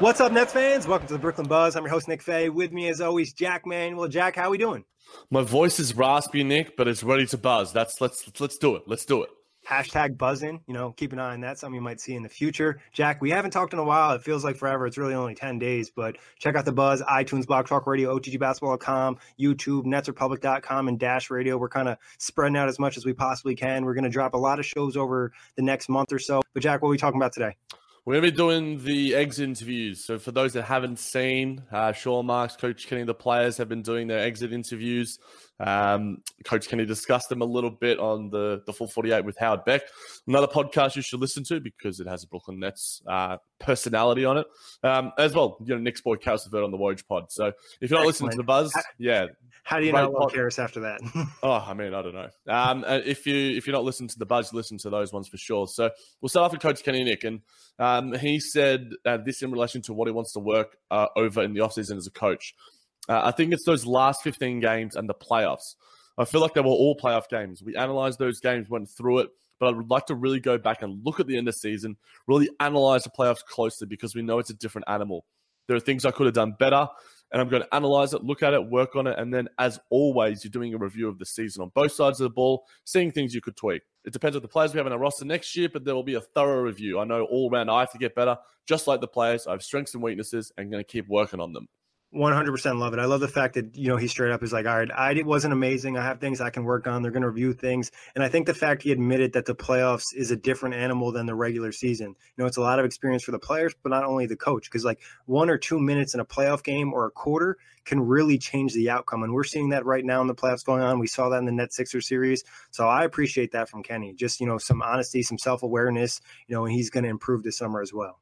What's up, Nets fans? Welcome to the Brooklyn Buzz. I'm your host, Nick Fay. With me, as always, Jack Manuel. Jack, how are we doing? My voice is raspy, Nick, but it's ready to buzz. That's let's let's do it. Let's do it. Hashtag buzzing. You know, keep an eye on that. Something you might see in the future. Jack, we haven't talked in a while. It feels like forever. It's really only 10 days, but check out the buzz, iTunes, Blog Talk Radio, OTGBasketball.com, YouTube, NetsRepublic.com, and Dash Radio. We're kind of spreading out as much as we possibly can. We're going to drop a lot of shows over the next month or so. But Jack, what are we talking about today? We're going to be doing the exit interviews. So, for those that haven't seen, uh, Sean Marks, Coach Kenny, the players have been doing their exit interviews. Um, Coach Kenny discussed them a little bit on the, the full 48 with Howard Beck. Another podcast you should listen to because it has a Brooklyn Nets uh, personality on it. Um, as well, you know, Nick's boy Caris LeVert on the Woj pod. So, if you're not listening to the buzz, yeah. How do you not love Caris after that? oh, I mean, I don't know. Um, if you if you're not listening to the buzz, listen to those ones for sure. So we'll start off with Coach Kenny Nick, and um, he said uh, this in relation to what he wants to work uh, over in the offseason as a coach. Uh, I think it's those last 15 games and the playoffs. I feel like they were all playoff games. We analyzed those games, went through it, but I would like to really go back and look at the end of season, really analyze the playoffs closely because we know it's a different animal. There are things I could have done better and I'm going to analyze it, look at it, work on it, and then as always, you're doing a review of the season on both sides of the ball, seeing things you could tweak. It depends on the players we have in our roster next year, but there will be a thorough review. I know all around I have to get better, just like the players. I have strengths and weaknesses, and going to keep working on them. 100% love it. I love the fact that, you know, he straight up is like, all right, I wasn't amazing. I have things I can work on. They're going to review things. And I think the fact he admitted that the playoffs is a different animal than the regular season. You know, it's a lot of experience for the players, but not only the coach, because like one or two minutes in a playoff game or a quarter can really change the outcome. And we're seeing that right now in the playoffs going on. We saw that in the Net Sixer series. So I appreciate that from Kenny. Just, you know, some honesty, some self awareness, you know, and he's going to improve this summer as well.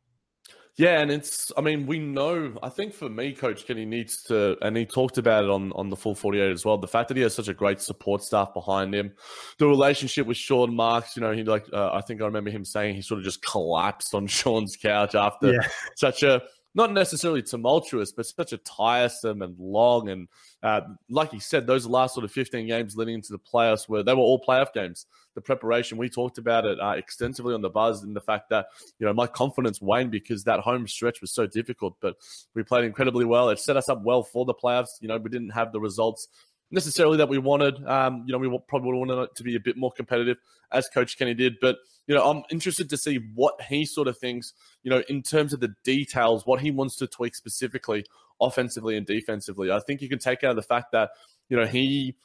Yeah, and it's I mean, we know I think for me, Coach Kenny needs to and he talked about it on, on the full 48 as well. The fact that he has such a great support staff behind him, the relationship with Sean Marks, you know, he like uh, I think I remember him saying he sort of just collapsed on Sean's couch after yeah. such a not necessarily tumultuous, but such a tiresome and long and uh, like you said, those last sort of 15 games leading into the playoffs were they were all playoff games. The preparation we talked about it uh, extensively on the buzz, and the fact that you know my confidence waned because that home stretch was so difficult, but we played incredibly well. It set us up well for the playoffs. You know, we didn't have the results necessarily that we wanted. Um, you know, we probably wanted it to be a bit more competitive, as Coach Kenny did. But you know, I'm interested to see what he sort of thinks. You know, in terms of the details, what he wants to tweak specifically, offensively and defensively. I think you can take out of the fact that you know he.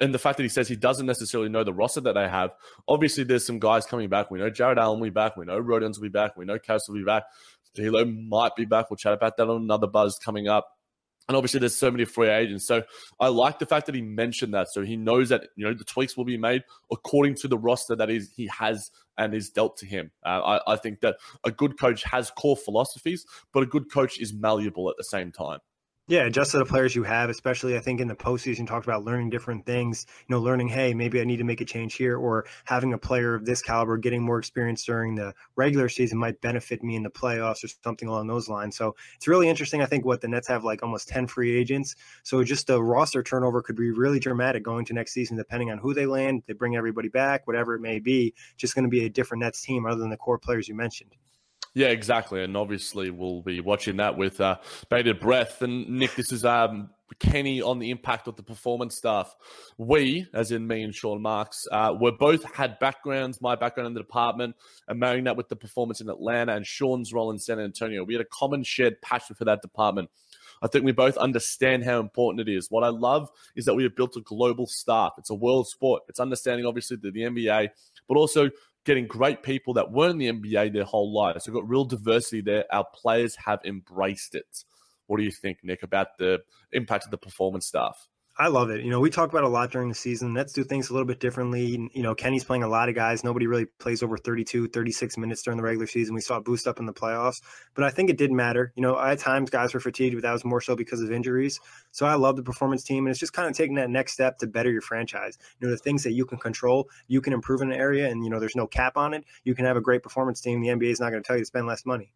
And the fact that he says he doesn't necessarily know the roster that they have. Obviously, there's some guys coming back. We know Jarrett Allen will be back. We know Rodions will be back. We know Cass will be back. D'Lo might be back. We'll chat about that on another buzz coming up. And obviously, there's so many free agents. So I like the fact that he mentioned that. So he knows that you know the tweaks will be made according to the roster that is he has and is dealt to him. Uh, I, I think that a good coach has core philosophies, but a good coach is malleable at the same time. Yeah, adjust to the players you have, especially I think in the postseason, talked about learning different things. You know, learning, hey, maybe I need to make a change here, or having a player of this caliber getting more experience during the regular season might benefit me in the playoffs or something along those lines. So it's really interesting. I think what the Nets have like almost 10 free agents. So just the roster turnover could be really dramatic going to next season, depending on who they land. They bring everybody back, whatever it may be, just going to be a different Nets team other than the core players you mentioned. Yeah, exactly. And obviously, we'll be watching that with uh, bated breath. And Nick, this is um, Kenny on the impact of the performance stuff. We, as in me and Sean Marks, uh, were both had backgrounds, my background in the department, and marrying that with the performance in Atlanta and Sean's role in San Antonio. We had a common shared passion for that department. I think we both understand how important it is. What I love is that we have built a global staff. It's a world sport. It's understanding, obviously, the, the NBA, but also getting great people that weren't in the NBA their whole lives. So we've got real diversity there. Our players have embraced it. What do you think, Nick, about the impact of the performance staff? I love it. You know, we talk about a lot during the season. Nets do things a little bit differently. You know, Kenny's playing a lot of guys. Nobody really plays over 32, 36 minutes during the regular season. We saw it boost up in the playoffs, but I think it did matter. You know, at times guys were fatigued, but that was more so because of injuries. So I love the performance team, and it's just kind of taking that next step to better your franchise. You know, the things that you can control, you can improve in an area, and, you know, there's no cap on it. You can have a great performance team. The NBA is not going to tell you to spend less money.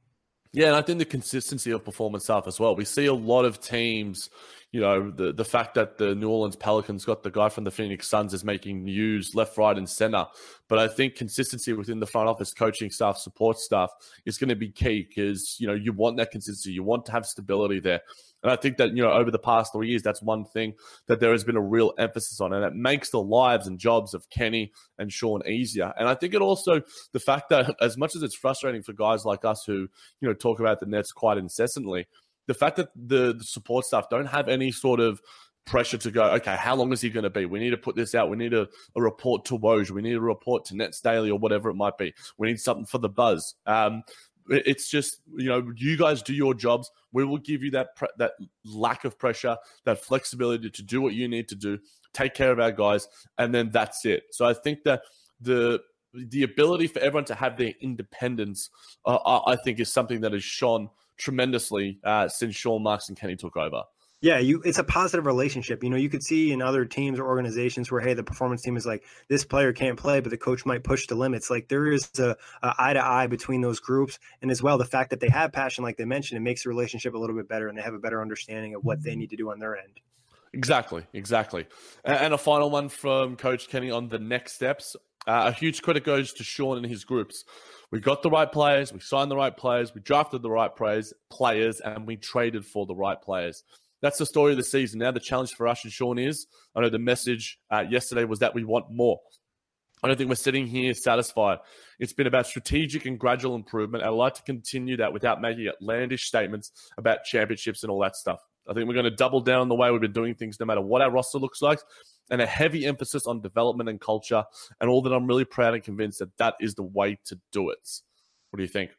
Yeah, and I think the consistency of performance stuff as well. We see a lot of teams, you know, the the fact that the New Orleans Pelicans got the guy from the Phoenix Suns is making news left, right, and center. But I think consistency within the front office, coaching staff, support staff is going to be key because you know you want that consistency, you want to have stability there. And I think that, you know, over the past three years, that's one thing that there has been a real emphasis on. And it makes the lives and jobs of Kenny and Sean easier. And I think it also, the fact that as much as it's frustrating for guys like us who, you know, talk about the Nets quite incessantly, the fact that the, the support staff don't have any sort of pressure to go, okay, how long is he going to be? We need to put this out. We need a, a report to Woj. We need a report to Nets Daily or whatever it might be. We need something for the buzz. Um, it's just you know you guys do your jobs. We will give you that pre- that lack of pressure, that flexibility to do what you need to do, take care of our guys, and then that's it. So I think that the the ability for everyone to have their independence, uh, I think, is something that has shone tremendously uh, since Sean Marks and Kenny took over. Yeah, you it's a positive relationship. You know, you could see in other teams or organizations where hey, the performance team is like this player can't play, but the coach might push the limits. Like there is a, a eye to eye between those groups, and as well the fact that they have passion, like they mentioned, it makes the relationship a little bit better, and they have a better understanding of what they need to do on their end. Exactly, exactly. And a final one from Coach Kenny on the next steps. Uh, a huge credit goes to Sean and his groups. We got the right players, we signed the right players, we drafted the right players, players, and we traded for the right players that's the story of the season. Now the challenge for us and Sean is, I know the message uh, yesterday was that we want more. I don't think we're sitting here satisfied. It's been about strategic and gradual improvement. I'd like to continue that without making outlandish statements about championships and all that stuff. I think we're going to double down the way we've been doing things, no matter what our roster looks like, and a heavy emphasis on development and culture. And all that I'm really proud and convinced that that is the way to do it. What do you think?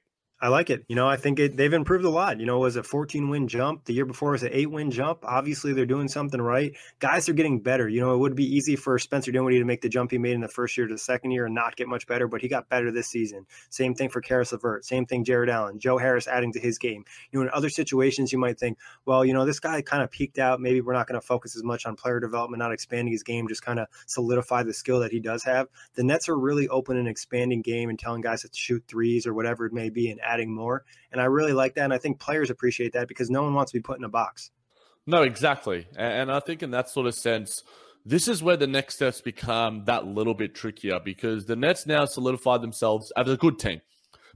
I like it. You know, I think it, they've improved a lot. You know, it was a 14 win jump. The year before was an eight win jump. Obviously, they're doing something right. Guys are getting better. You know, it would be easy for Spencer Dinwiddie to make the jump he made in the first year to the second year and not get much better, but he got better this season. Same thing for Caris LeVert. Same thing, Jarrett Allen. Joe Harris adding to his game. You know, in other situations, you might think, well, you know, this guy kind of peaked out. Maybe we're not going to focus as much on player development, not expanding his game, just kind of solidify the skill that he does have. The Nets are really open and expanding game and telling guys to shoot threes or whatever it may be and adding more. And I really like that. And I think players appreciate that because no one wants to be put in a box. No, exactly. And I think in that sort of sense, this is where the next steps become that little bit trickier because the Nets now solidify themselves as a good team.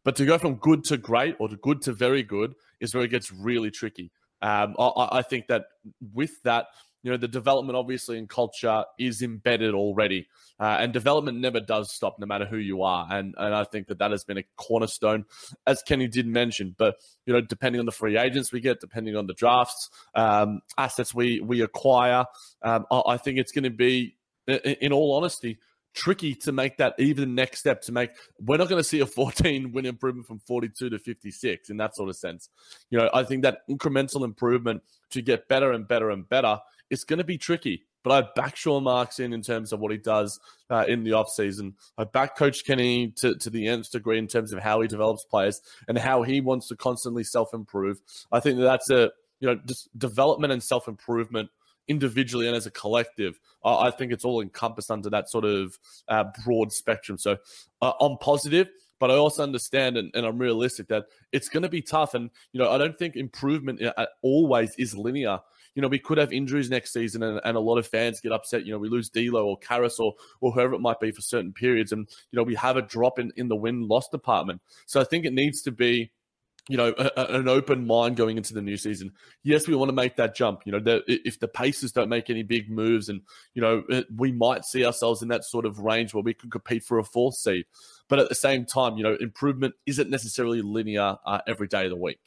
But to go from good to great or to good to very good is where it gets really tricky. Um, I, I think that with that, you know, the development obviously in culture is embedded already. Uh, and development never does stop, no matter who you are. And and I think that that has been a cornerstone, as Kenny did mention. But you know, depending on the free agents we get, depending on the drafts, um, assets we we acquire, um, I, think it's going to be, in all honesty, tricky to make that even next step to make we're not going to see a 14 win improvement from 42 to 56 in that sort of sense you know i think that incremental improvement to get better and better and better is going to be tricky but I back Sean Marks in in terms of what he does uh, in the offseason. I back Coach Kenny to, to the nth degree in terms of how he develops players and how he wants to constantly self improve. I think that that's a you know just development and self improvement individually and as a collective. Uh, I think it's all encompassed under that sort of uh, broad spectrum. So uh, I'm positive but I also understand and, and, I'm realistic that it's going to be tough. And, you know, I don't think improvement uh, always is linear you know, we could have injuries next season and, and a lot of fans get upset. You know, we lose D'Lo or Caris or, or whoever it might be for certain periods. And, you know, we have a drop in, in the win-loss department. So I think it needs to be, you know, a, a, an open mind going into the new season. Yes, we want to make that jump. You know, the, if the Pacers don't make any big moves, and you know, it, we might see ourselves in that sort of range where we could compete for a fourth seed. But at the same time, you know, improvement isn't necessarily linear uh, every day of the week.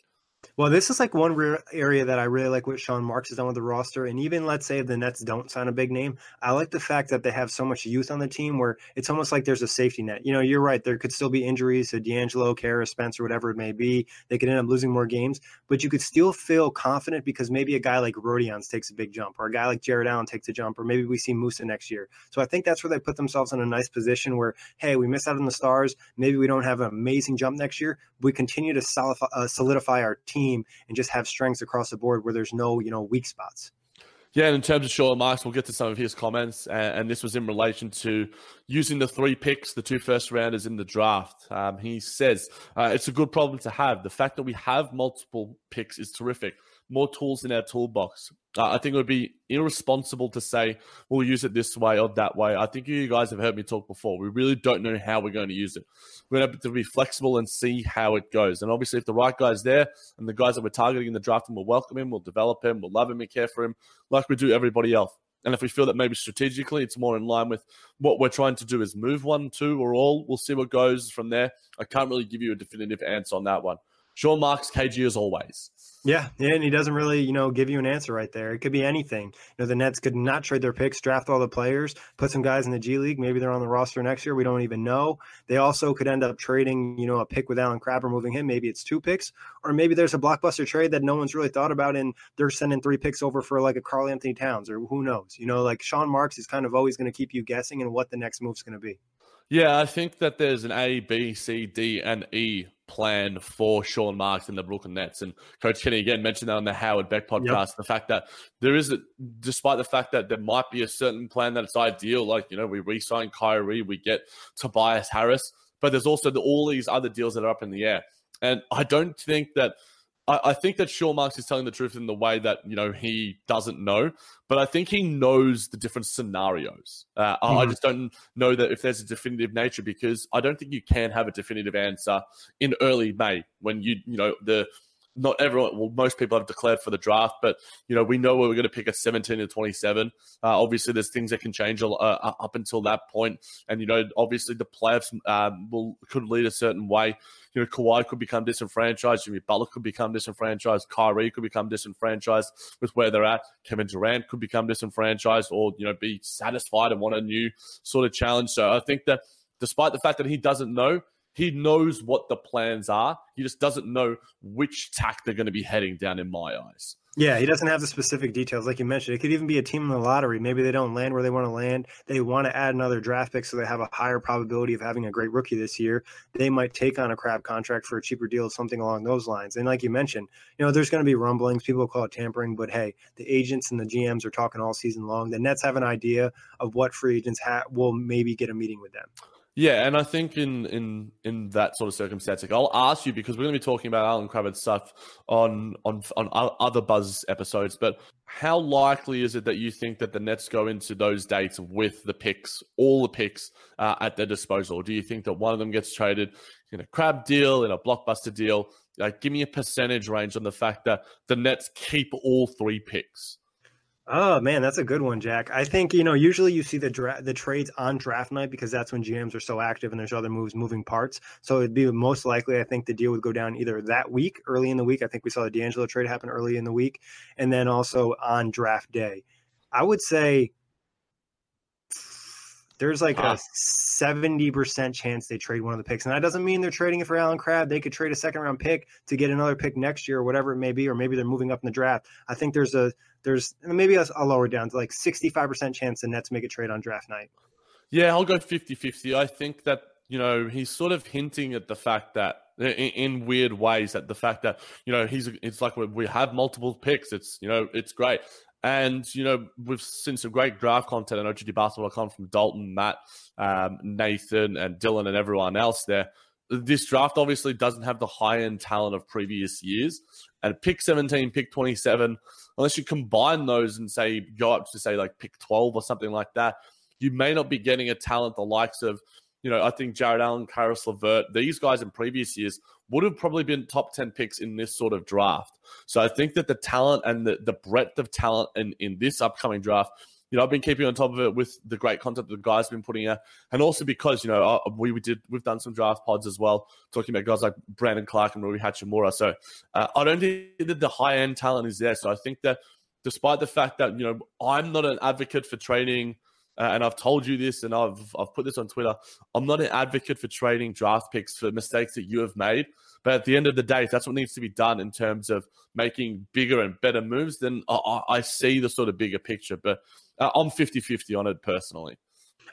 Well, this is like one re- area that I really like what Sean Marks has done with the roster. And even let's say the Nets don't sign a big name, I like the fact that they have so much youth on the team where it's almost like there's a safety net. You know, you're right. There could still be injuries to D'Angelo, Caris, Spencer, whatever it may be. They could end up losing more games, but you could still feel confident because maybe a guy like Rodions takes a big jump or a guy like Jarrett Allen takes a jump or maybe we see Musa next year. So I think that's where they put themselves in a nice position where, hey, we missed out on the stars. Maybe we don't have an amazing jump next year. We continue to uh, solidify our team and just have strengths across the board where there's no, you know, weak spots. Yeah, and in terms of Sean Marks, we'll get to some of his comments, and, this was in relation to using the three picks, the two first rounders in the draft. Um, he says uh, it's a good problem to have. The fact that we have multiple picks is terrific more tools in our toolbox. Uh, I think it would be irresponsible to say we'll use it this way or that way. I think you guys have heard me talk before. We really don't know how we're going to use it. We're going to have to be flexible and see how it goes. And obviously, if the right guy's there and the guys that we're targeting in the draft, and we'll welcome him, we'll develop him, we'll love him and care for him like we do everybody else. And if we feel that maybe strategically it's more in line with what we're trying to do is move one, two, or all, we'll see what goes from there. I can't really give you a definitive answer on that one. Sean Marks, KG as always. Yeah, yeah, and he doesn't really, you know, give you an answer right there. It could be anything. You know, the Nets could not trade their picks, draft all the players, put some guys in the G League. Maybe they're on the roster next year. We don't even know. They also could end up trading, you know, a pick with Allen Crabbe, moving him. Maybe it's two picks, or maybe there's a blockbuster trade that no one's really thought about, and they're sending three picks over for like a Karl-Anthony Towns, or who knows? You know, like Sean Marks is kind of always going to keep you guessing and what the next move's going to be. Yeah, I think that there's an A, B, C, D, and E plan for Sean Marks and the Brooklyn Nets. And Coach Kenny again mentioned that on the Howard Beck podcast. Yep. The fact that there is, a, despite the fact that there might be a certain plan that it's ideal, like you know we re-sign Kyrie, we get Tobias Harris, but there's also the, all these other deals that are up in the air. And I don't think that I, I think that Sean Marks is telling the truth in the way that you know he doesn't know, but I think he knows the different scenarios. Uh, mm-hmm. I just don't know that if there's a definitive nature because I don't think you can have a definitive answer in early May when you you know the not everyone, well, most people have declared for the draft, but you know we know we're going to pick a 17 to 27. Uh, obviously, there's things that can change uh, up until that point, and you know, obviously the playoffs um, will could lead a certain way. You know, Kawhi could become disenfranchised, Jimmy Butler could become disenfranchised, Kyrie could become disenfranchised with where they're at. Kevin Durant could become disenfranchised, or you know, be satisfied and want a new sort of challenge. So I think that despite the fact that he doesn't know, he knows what the plans are. He just doesn't know which tack they're going to be heading down, in my eyes. Yeah, he doesn't have the specific details, like you mentioned. It could even be a team in the lottery. Maybe they don't land where they want to land. They want to add another draft pick so they have a higher probability of having a great rookie this year. They might take on a Crabbe contract for a cheaper deal, something along those lines. And like you mentioned, you know, there's going to be rumblings. People call it tampering, but hey, the agents and the GMs are talking all season long. The Nets have an idea of what free agents ha- will maybe get a meeting with them. Yeah, and I think in in in that sort of circumstance, like I'll ask you because we're going to be talking about Allen Crabbe stuff on on on other Buzz episodes. But how likely is it that you think that the Nets go into those dates with the picks, all the picks uh, at their disposal? Do you think that one of them gets traded in a Crabbe deal, in a blockbuster deal? Like, give me a percentage range on the fact that the Nets keep all three picks. Oh man, that's a good one, Jack. I think you know usually you see the dra- the trades on draft night because that's when GMs are so active and there's other moves moving parts. So it'd be most likely I think the deal would go down either that week, early in the week. I think we saw the D'Angelo trade happen early in the week, and then also on draft day. I would say there's like a 70% chance they trade one of the picks. And that doesn't mean they're trading it for Allen Crabbe. They could trade a second round pick to get another pick next year or whatever it may be, or maybe they're moving up in the draft. I think there's a, there's maybe I'll lower down to like 65% chance the Nets make a trade on draft night. Yeah, I'll go 50 50. I think that, you know, he's sort of hinting at the fact that in, in, weird ways that the fact that you know he's it's like we have multiple picks it's you know it's great and you know we've seen some great draft content on OGDbasketball.com from Dalton, Matt, um, Nathan, and Dylan, and everyone else there. This draft obviously doesn't have the high end talent of previous years, and pick 17, pick 27, unless you combine those and say go up to say like pick 12 or something like that, you may not be getting a talent the likes of you know, I think Jarrett Allen, Caris LeVert, these guys in previous years would have probably been top 10 picks in this sort of draft. So I think that the talent and the, the breadth of talent in, in this upcoming draft, you know, I've been keeping on top of it with the great content that the guys have been putting out. And also because, you know, we, we did, we've done some draft pods as well, talking about guys like Brandon Clarke and Rui Hachimura. So uh, I don't think that the high end talent is there. So I think that despite the fact that, you know, I'm not an advocate for trading – uh, and I've told you this, and I've I've put this on Twitter. I'm not an advocate for trading draft picks for mistakes that you have made. But at the end of the day, if that's what needs to be done in terms of making bigger and better moves, then I, I see the sort of bigger picture. But uh, I'm 50 50 on it personally.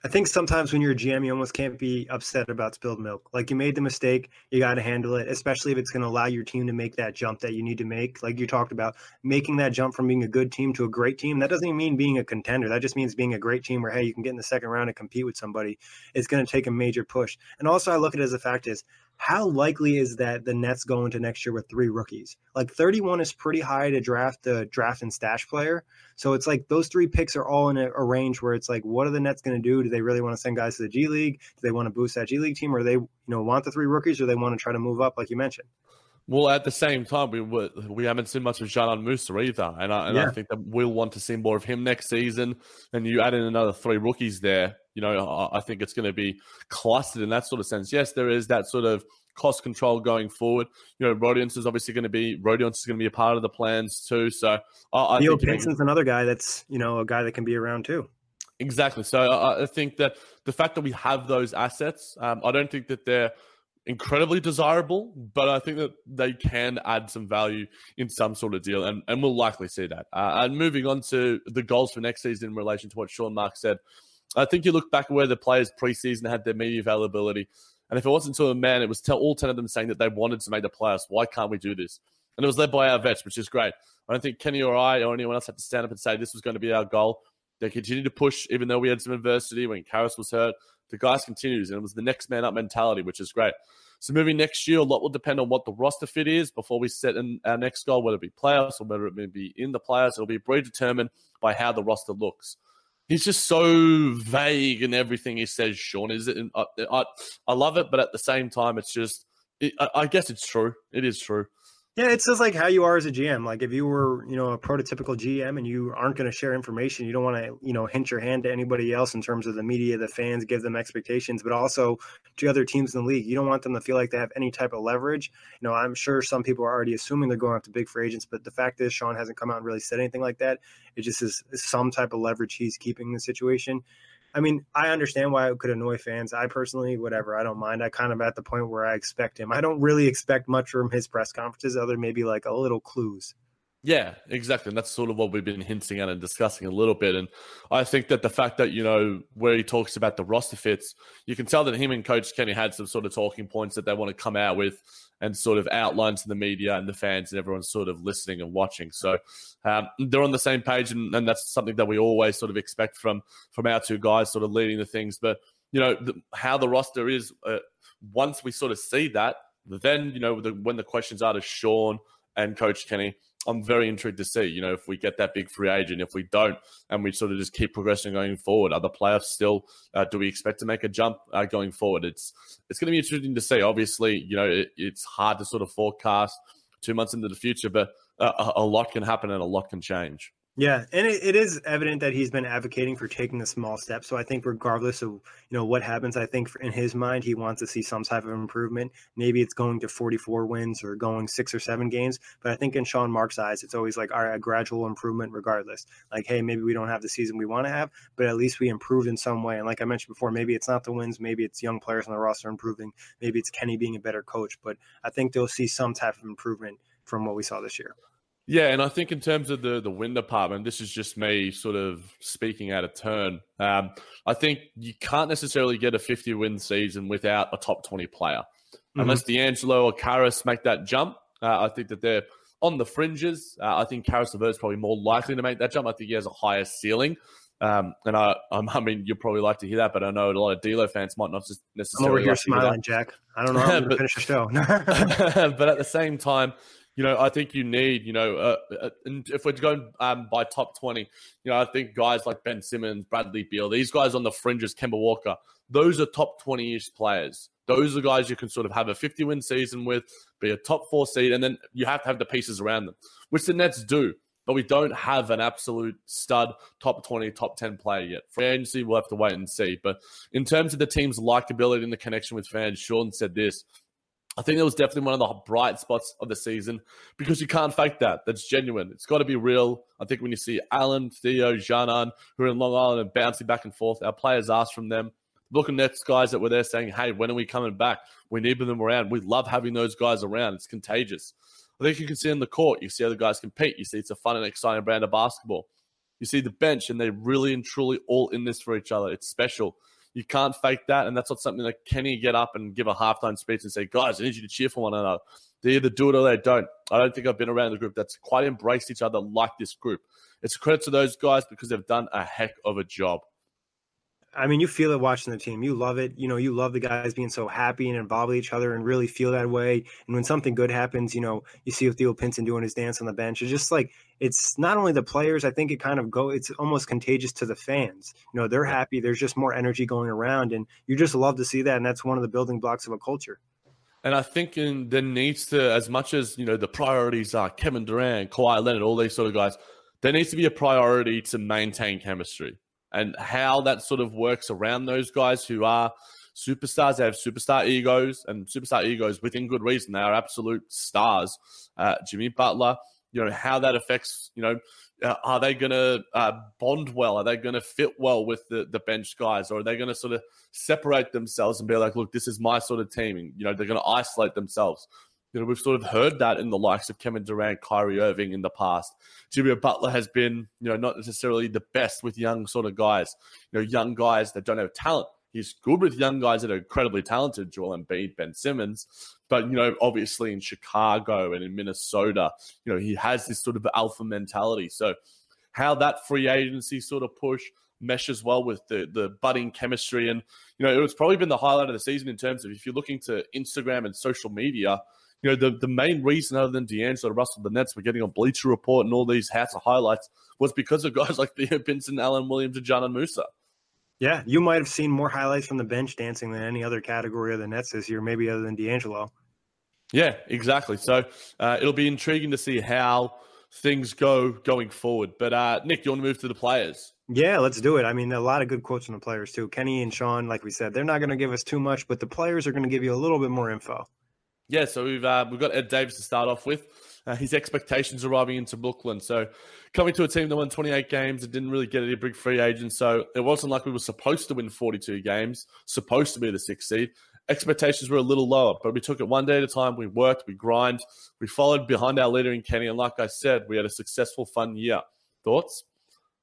I think sometimes when you're a GM, you almost can't be upset about spilled milk. Like you made the mistake, you got to handle it, especially if it's going to allow your team to make that jump that you need to make. Like you talked about, making that jump from being a good team to a great team. That doesn't even mean being a contender. That just means being a great team where, hey, you can get in the second round and compete with somebody. It's going to take a major push. And also, I look at it as a fact is how likely is that the Nets go into next year with three rookies? Like 31 is pretty high to draft a draft and stash player. So it's like those three picks are all in a, a range where it's like, what are the Nets going to do? Do they really want to send guys to the G League? Do they want to boost that G League team, or they you know want the three rookies, or they want to try to move up, like you mentioned? Well, at the same time, we we haven't seen much of Dzanan Musa either, and, I, and yeah. I think that we'll want to see more of him next season. And you add in another three rookies there, you know, I think it's going to be clustered in that sort of sense. Yes, there is that sort of cost control going forward. You know, Rodions is obviously going to be Rodions is going to be a part of the plans too. So I, I Theo Pinson's another guy that's you know a guy that can be around too. Exactly. So I, I think that the fact that we have those assets, um, I don't think that they're incredibly desirable, but I think that they can add some value in some sort of deal, and, and we'll likely see that. Uh, and moving on to the goals for next season in relation to what Sean Mark said, I think you look back where the players preseason had their media availability. And if it wasn't to a man, it was all 10 of them saying that they wanted to make the playoffs. Why can't we do this? And it was led by our vets, which is great. I don't think Kenny or I or anyone else had to stand up and say this was going to be our goal. They continued to push, even though we had some adversity when Caris was hurt. The guys continues, and it was the next man up mentality, which is great. So moving next year, a lot will depend on what the roster fit is before we set in our next goal, whether it be playoffs or whether it may be in the playoffs. It'll be predetermined by how the roster looks he's just so vague in everything he says. Sean is it? I, I, I love it, but at the same time, it's just. It, I, I guess it's true. It is true. Yeah, it's just like how you are as a GM. Like if you were, you know, a prototypical GM and you aren't going to share information, you don't want to, you know, hint your hand to anybody else in terms of the media, the fans, give them expectations, but also to other teams in the league. You don't want them to feel like they have any type of leverage. You know, I'm sure some people are already assuming they're going after big free agents, but the fact is Sean hasn't come out and really said anything like that. It just is some type of leverage he's keeping the situation. I mean, I understand why it could annoy fans. I personally, whatever, I don't mind. I kind of at the point where I expect him. I don't really expect much from his press conferences, other maybe like a little clues. Yeah, exactly. And that's sort of what we've been hinting at and discussing a little bit. And I think that the fact that, you know, where he talks about the roster fits, you can tell that him and Coach Kenny had some sort of talking points that they want to come out with and sort of outline to the media and the fans and everyone's sort of listening and watching. So um, they're on the same page, and, and, that's something that we always sort of expect from from our two guys, sort of leading the things. But you know the, how the roster is. Uh, once we sort of see that, then you know the, when the questions are to Sean and Coach Kenny, I'm very intrigued to see, you know, if we get that big free agent, if we don't, and we sort of just keep progressing going forward. Are the playoffs still? Uh, do we expect to make a jump uh, going forward? It's it's going to be interesting to see. Obviously, you know, it, it's hard to sort of forecast two months into the future, but uh, a, a lot can happen and a lot can change. Yeah, and it, it is evident that he's been advocating for taking the small steps. So I think, regardless of you know what happens, I think in his mind he wants to see some type of improvement. Maybe it's going to 44 wins or going six or seven games. But I think in Sean Mark's eyes, it's always like, all right, a gradual improvement, regardless. Like, hey, maybe we don't have the season we want to have, but at least we improved in some way. And like I mentioned before, maybe it's not the wins, maybe it's young players on the roster improving, maybe it's Kenny being a better coach. But I think they'll see some type of improvement from what we saw this year. Yeah, and I think in terms of the the win department, this is just me sort of speaking out of turn. Um, I think you can't necessarily get a 50 win season without a top 20 player, mm-hmm. unless D'Angelo or Caris make that jump. Uh, I think that they're on the fringes. Uh, I think Caris LeVert is probably more likely to make that jump. I think he has a higher ceiling. Um, and I, I mean, you'd probably like to hear that, but I know a lot of D'Lo fans might not just necessarily. I'm over here like smiling, Jack. I don't know how to finish the show. but at the same time, you know, I think you need, you know, uh, uh, if we're going um, by top 20, you know, I think guys like Ben Simmons, Bradley Beal, these guys on the fringes, Kemba Walker, those are top 20 ish players. Those are guys you can sort of have a 50 win season with, be a top four seed, and then you have to have the pieces around them, which the Nets do. But we don't have an absolute stud top 20, top 10 player yet. Free agency, we'll have to wait and see. But in terms of the team's likability and the connection with fans, Sean said this I think that was definitely one of the bright spots of the season because you can't fake that. That's genuine. It's got to be real. I think when you see Alan, Theo, Dzanan, who are in Long Island and bouncing back and forth, our players ask from them. Looking at guys that were there saying, hey, when are we coming back? We need them around. We love having those guys around. It's contagious. I think you can see in the court, you see other guys compete. You see it's a fun and exciting brand of basketball. You see the bench, and they're really and truly all in this for each other. It's special. You can't fake that. And that's not something that Kenny get up and give a halftime speech and say, guys, I need you to cheer for one another. They either do it or they don't. I don't think I've been around a group that's quite embraced each other like this group. It's a credit to those guys because they've done a heck of a job. I mean, you feel it watching the team. You love it. You know, you love the guys being so happy and involved with each other and really feel that way. And when something good happens, you know, you see Theo Pinson doing his dance on the bench. It's just like it's not only the players. I think it kind of go. It's almost contagious to the fans. You know, they're happy. There's just more energy going around, and you just love to see that. And that's one of the building blocks of a culture. And I think in, there needs to, as much as you know, the priorities are Kevin Durant, Kawhi Leonard, all these sort of guys. There needs to be a priority to maintain chemistry and how that sort of works around those guys who are superstars. They have superstar egos and superstar egos within good reason. They are absolute stars. Uh, Jimmy Butler, you know, how that affects, you know, uh, are they going to uh, bond well? Are they going to fit well with the, the bench guys? Or are they going to sort of separate themselves and be like, look, this is my sort of teaming? You know, they're going to isolate themselves. You know, we've sort of heard that in the likes of Kevin Durant, Kyrie Irving in the past. Jimmy Butler has been, you know, not necessarily the best with young sort of guys. You know, young guys that don't have talent. He's good with young guys that are incredibly talented, Joel Embiid, Ben Simmons. But, you know, obviously in Chicago and in Minnesota, you know, he has this sort of alpha mentality. So how that free agency sort of push meshes well with the the budding chemistry. And, you know, it's probably been the highlight of the season in terms of if you're looking to Instagram and social media – you know, the, the main reason other than D'Angelo Russell, the Nets were getting on Bleacher Report and all these hats of highlights was because of guys like Theo Pinson, Alan Williams, and Dzanan Musa. Yeah, you might have seen more highlights from the bench dancing than any other category of the Nets this year, maybe other than D'Angelo. Yeah, exactly. So uh, it'll be intriguing to see how things go going forward. But uh, Nick, you want to move to the players? Yeah, let's do it. I mean, a lot of good quotes from the players too. Kenny and Sean, like we said, they're not going to give us too much, but the players are going to give you a little bit more info. Yeah, so we've uh, we've got Ed Davis to start off with. Uh, his expectations arriving into Brooklyn. So coming to a team that won 28 games and didn't really get any big free agents. So it wasn't like we were supposed to win 42 games, supposed to be the sixth seed. Expectations were a little lower, but we took it one day at a time. We worked, we grind, we followed behind our leader in Kenny. And like I said, we had a successful, fun year. Thoughts?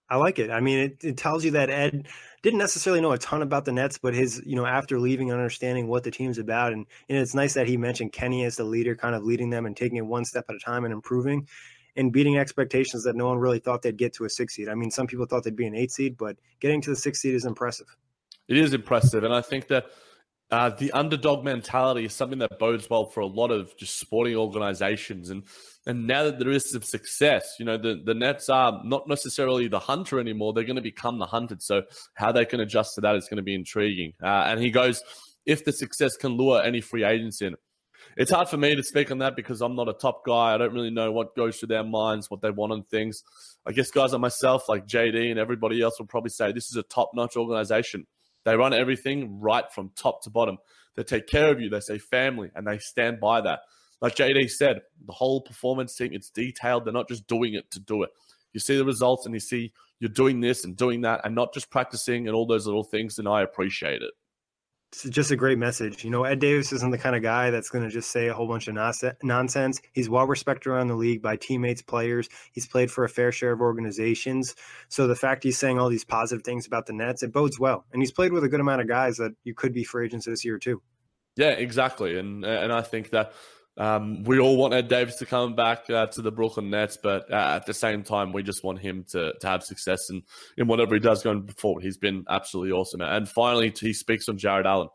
I like it. I mean, it, it tells you that Ed didn't necessarily know a ton about the Nets, but his, you know, after leaving and understanding what the team's about, and, and it's nice that he mentioned Kenny as the leader, kind of leading them and taking it one step at a time and improving and beating expectations that no one really thought they'd get to a six seed. I mean, some people thought they'd be an eight seed, but getting to the six seed is impressive. It is impressive, and I think that uh, the underdog mentality is something that bodes well for a lot of just sporting organizations. And and now that there is some success, you know, the, the Nets are not necessarily the hunter anymore. They're going to become the hunted. So how they can adjust to that is going to be intriguing. Uh, and he goes, if the success can lure any free agents in. it's hard for me to speak on that because I'm not a top guy. I don't really know what goes through their minds, what they want on things. I guess guys like myself, like JD and everybody else will probably say this is a top notch organization. They run everything right from top to bottom. They take care of you. They say family and they stand by that. Like JD said, the whole performance team, it's detailed. They're not just doing it to do it. You see the results and you see you're doing this and doing that and not just practicing and all those little things. And I appreciate it it's just a great message. You know, Ed Davis isn't the kind of guy that's going to just say a whole bunch of nonsense. He's well respected around the league by teammates, players. He's played for a fair share of organizations. So the fact he's saying all these positive things about the Nets, it bodes well. And he's played with a good amount of guys that you could be free agents this year too. Yeah, exactly. And and I think that um, we all want Ed Davis to come back uh, to the Brooklyn Nets, but uh, at the same time, we just want him to, to have success in, in whatever he does going forward. He's been absolutely awesome. And finally, he speaks on Jarrett Allen.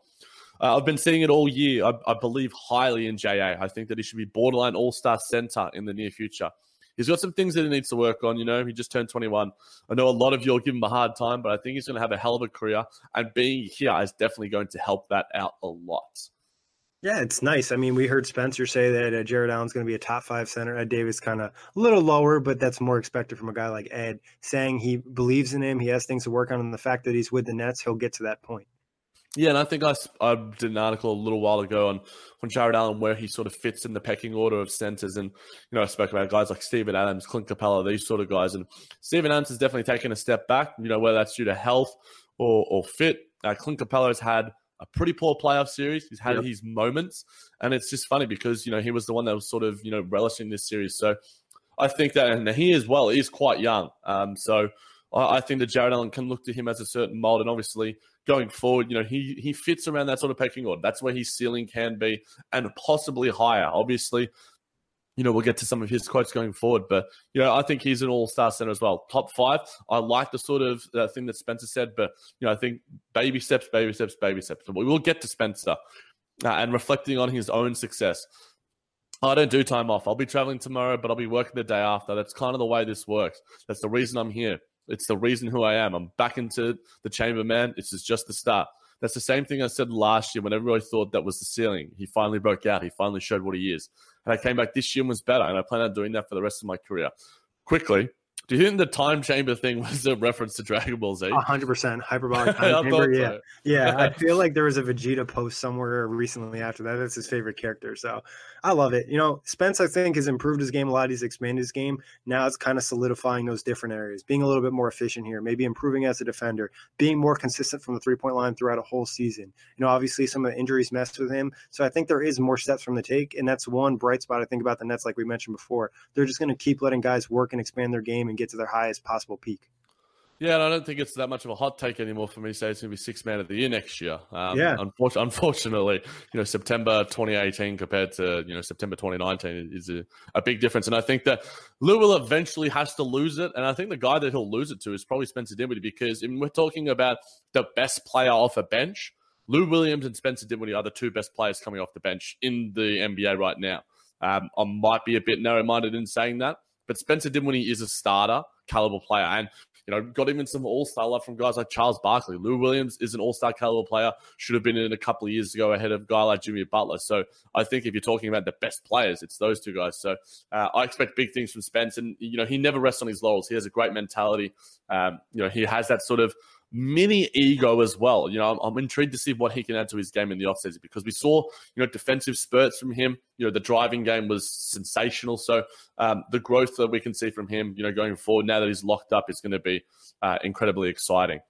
Uh, I've been seeing it all year. I, I, believe highly in JA. I think that he should be borderline all star center in the near future. He's got some things that he needs to work on. You know, he just turned 21. I know a lot of you will give him a hard time, but I think he's going to have a hell of a career. And being here is definitely going to help that out a lot. Yeah, it's nice. I mean, we heard Spencer say that uh, Jarrett Allen's going to be a top five center. Ed Davis kind of a little lower, but that's more expected from a guy like Ed, saying he believes in him. He has things to work on, and the fact that he's with the Nets, he'll get to that point. Yeah, and I think I, I did an article a little while ago on on Jarrett Allen where he sort of fits in the pecking order of centers, and you know I spoke about guys like Steven Adams, Clint Capela, these sort of guys, and Steven Adams has definitely taken a step back. You know whether that's due to health or or fit. Uh, Clint Capela has had a pretty poor playoff series. He's had yep. his moments, and it's just funny because you know he was the one that was sort of you know relishing this series. So I think that, and he as well is quite young. Um, so I, I think that Jarrett Allen can look to him as a certain mold, and obviously going forward, you know he he fits around that sort of pecking order. That's where his ceiling can be, and possibly higher. Obviously, you know, we'll get to some of his quotes going forward, but you know, I think he's an all-star center as well. Top five. I like the sort of uh, thing that Spencer said, but you know, I think baby steps, baby steps, baby steps. We will get to Spencer uh, and reflecting on his own success. I don't do time off. I'll be traveling tomorrow, but I'll be working the day after. That's kind of the way this works. That's the reason I'm here. It's the reason who I am. I'm back into the chamber, man. This is just the start. That's the same thing I said last year when everybody thought that was the ceiling. He finally broke out. He finally showed what he is. And I came back this year and was better. And I plan on doing that for the rest of my career. Quickly, do you think the time chamber thing was a reference to Dragon Ball Z? hundred percent hyperbolic time chamber. Yeah, so. yeah. I feel like there was a Vegeta post somewhere recently after that. That's his favorite character. So I love it. You know, Spence, I think, has improved his game a lot. He's expanded his game. Now it's kind of solidifying those different areas, being a little bit more efficient here, maybe improving as a defender, being more consistent from the three point line throughout a whole season. You know, obviously some of the injuries messed with him. So I think there is more steps from the take. And that's one bright spot I think about the Nets, like we mentioned before. They're just going to keep letting guys work and expand their game and get to their highest possible peak. Yeah, and I don't think it's that much of a hot take anymore for me to say it's going to be six man of the year next year. Um, yeah. Unfortunately, unfortunately, you know, September 2018 compared to, you know, September 2019 is a, a, big difference. And I think that Lou will eventually has to lose it. And I think the guy that he'll lose it to is probably Spencer Dinwiddie because we're talking about the best player off a bench. Lou Williams and Spencer Dinwiddie are the two best players coming off the bench in the NBA right now. Um, I might be a bit narrow minded in saying that, but Spencer Dinwiddie is a starter caliber player. And you know, got even some all star love from guys like Charles Barkley. Lou Williams is an all star caliber player, should have been in a couple of years ago ahead of a guy like Jimmy Butler. So I think if you're talking about the best players, it's those two guys. So uh, I expect big things from Spence. And, you know, he never rests on his laurels. He has a great mentality. Um, you know, he has that sort of mini ego as well. You know, I'm, I'm, intrigued to see what he can add to his game in the offseason because we saw, you know, defensive spurts from him. You know, the driving game was sensational. So um, the growth that we can see from him, you know, going forward now that he's locked up is going to be uh, incredibly exciting.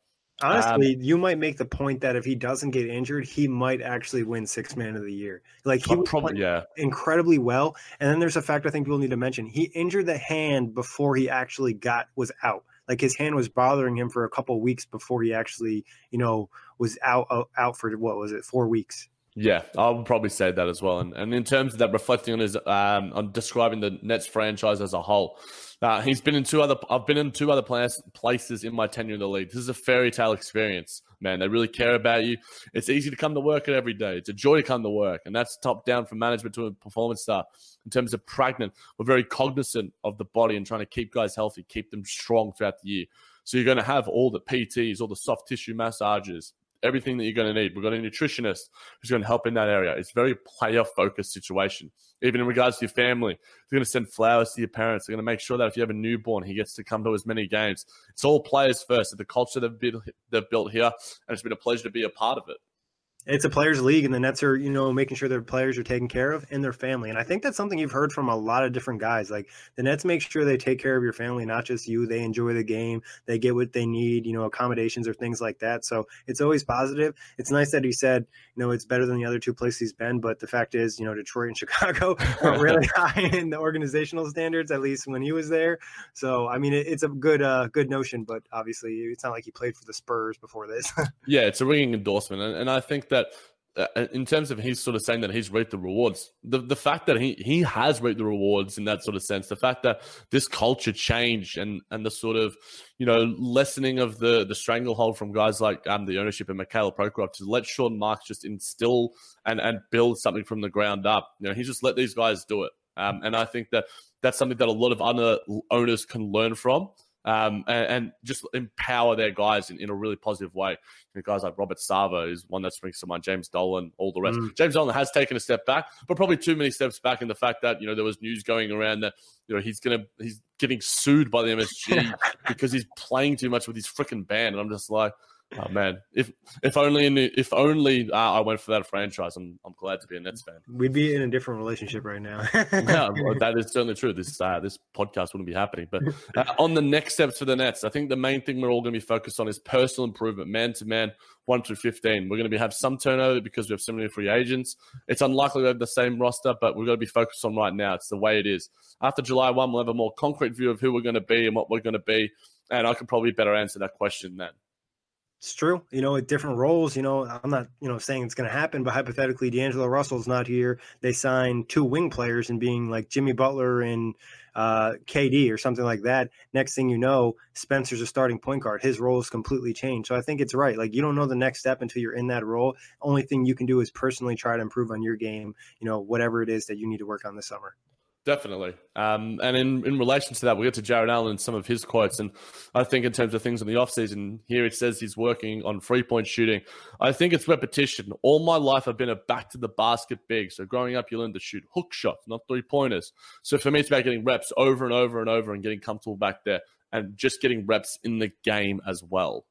Honestly, um, you might make the point that if he doesn't get injured, he might actually win six man of the year. Like he probably yeah incredibly well. And then there's a fact I think people need to mention: he injured the hand before he actually got was out. Like his hand was bothering him for a couple weeks before he actually, you know, was out uh, out for what was it, four weeks. Yeah, I'll probably say that as well. And, and in terms of that, reflecting on his um, on describing the Nets franchise as a whole, uh, he's been in two other. I've been in two other places in my tenure in the league. This is a fairy tale experience, man. They really care about you. It's easy to come to work every day. It's a joy to come to work, and that's top down from management to a performance staff. In terms of pregnant, we're very cognizant of the body and trying to keep guys healthy, keep them strong throughout the year. So you're going to have all the PTs, all the soft tissue massages, everything that you're going to need. We've got a nutritionist who's going to help in that area. It's very player focused situation. Even in regards to your family, they're going to send flowers to your parents. They're going to make sure that if you have a newborn, he gets to come to as many games. It's all players first. It's The culture they've they've built here, and it's been a pleasure to be a part of it it's a players league and the nets are you know making sure their players are taken care of and their family. And i think that's something you've heard from a lot of different guys. Like the nets make sure they take care of your family not just you. They enjoy the game. They get what they need you know accommodations or things like that. So it's always positive. It's nice that he said you know it's better than the other two places he's been but the fact is you know detroit and chicago are really high in the organizational standards at least when he was there. So i mean it, it's a good uh good notion but obviously it's not like he played for the spurs before this. Yeah it's a ringing endorsement and, and i think that that uh, in terms of he's sort of saying that he's reaped the rewards, the, the fact that he, he has reaped the rewards in that sort of sense, the fact that this culture change and, and the sort of, you know, lessening of the, the stranglehold from guys like um, the ownership and Mikhail Prokhorov to let Sean Marks just instill and, and build something from the ground up. You know, he just let these guys do it. Um, and I think that that's something that a lot of other owners can learn from um, and, and, just empower their guys in, in a really positive way. You know, guys like Robert Sarver is one that springs to mind, James Dolan, all the rest. Mm. James Dolan has taken a step back, but probably too many steps back in the fact that, you know, there was news going around that, you know, he's going to, he's getting sued by the MSG because he's playing too much with his freaking band. And I'm just like, Oh man, if if only in the, if only uh, I went for that franchise. I'm I'm glad to be a Nets fan. We'd be in a different relationship right now. yeah, that is certainly true. This uh, this podcast wouldn't be happening. But uh, on the next steps for the Nets, I think the main thing we're all going to be focused on is personal improvement, man to man, one through fifteen. We're going to be have some turnover because we have so many free agents. It's unlikely to have the same roster, but we're going to be focused on right now. It's the way it is. After July one, we'll have a more concrete view of who we're going to be and what we're going to be, and I can probably better answer that question then. It's true. You know, at different roles, you know, I'm not, you know, saying it's going to happen, but hypothetically, D'Angelo Russell's not here. They sign two wing players and being like Jimmy Butler and uh, KD or something like that. Next thing you know, Spencer's a starting point guard. His role is completely changed. So I think it's right. Like you don't know the next step until you're in that role. Only thing you can do is personally try to improve on your game, you know, whatever it is that you need to work on this summer. Definitely. Um, and in, in relation to that, we get to Jarrett Allen and some of his quotes. And I think in terms of things in the offseason, here it says he's working on three point shooting. I think it's repetition. All my life, I've been a back to the basket big. So growing up, you learn to shoot hook shots, not three pointers. So for me, it's about getting reps over and over and over and getting comfortable back there and just getting reps in the game as well.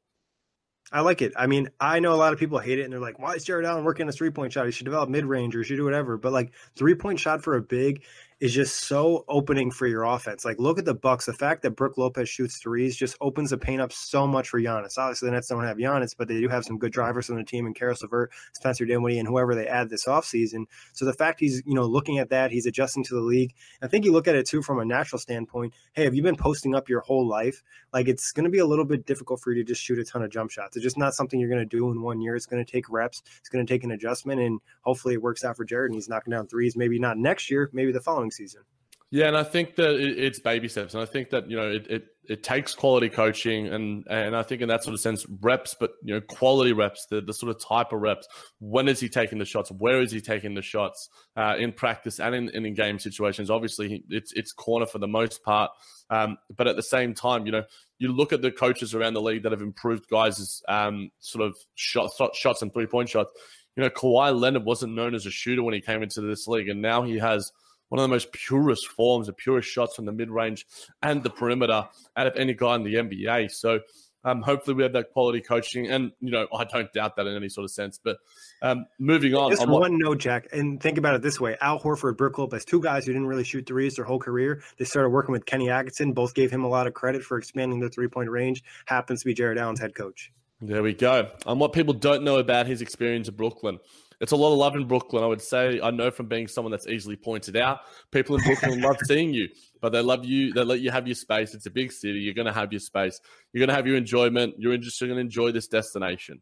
I like it. I mean, I know a lot of people hate it and they're like, why is Jarrett Allen working on a three point shot? He should develop mid range or he should do whatever. But like three point shot for a big is just so opening for your offense. Like, look at the Bucks. The fact that Brook Lopez shoots threes just opens the paint up so much for Giannis. Obviously, the Nets don't have Giannis, but they do have some good drivers on the team, and Caris LeVert, Spencer Dinwiddie, and whoever they add this offseason. So the fact he's you know looking at that, he's adjusting to the league. I think you look at it too from a natural standpoint. Hey, have you been posting up your whole life? Like, it's going to be a little bit difficult for you to just shoot a ton of jump shots. It's just not something you're going to do in one year. It's going to take reps. It's going to take an adjustment, and hopefully it works out for Jarrett, and he's knocking down threes. Maybe not next year, maybe the following season. Yeah, and I think that it's baby steps, and I think that you know it, it, it takes quality coaching, and and I think in that sort of sense reps, but you know quality reps, the the sort of type of reps. When is he taking the shots? Where is he taking the shots uh, in practice and in, in game situations? Obviously, it's it's corner for the most part, um, but at the same time, you know you look at the coaches around the league that have improved guys' um, sort of shot, shots and three point shots. You know, Kawhi Leonard wasn't known as a shooter when he came into this league, and now he has one of the most purest forms, the purest shots from the mid range and the perimeter out of any guy in the NBA. So um, hopefully we have that quality coaching, and you know I don't doubt that in any sort of sense. But um, moving on, just on one what... note, Jack, and think about it this way: Al Horford, Brook Lopez, two guys who didn't really shoot threes their whole career. They started working with Kenny Atkinson. Both gave him a lot of credit for expanding their three point range. Happens to be Jarrett Allen's head coach. There we go. And what people don't know about his experience in Brooklyn it's a lot of love in Brooklyn. I would say I know from being someone that's easily pointed out. People in Brooklyn love seeing you, but they love you. They let you have your space. It's a big city. You're going to have your space. You're going to have your enjoyment. You're just going to enjoy this destination.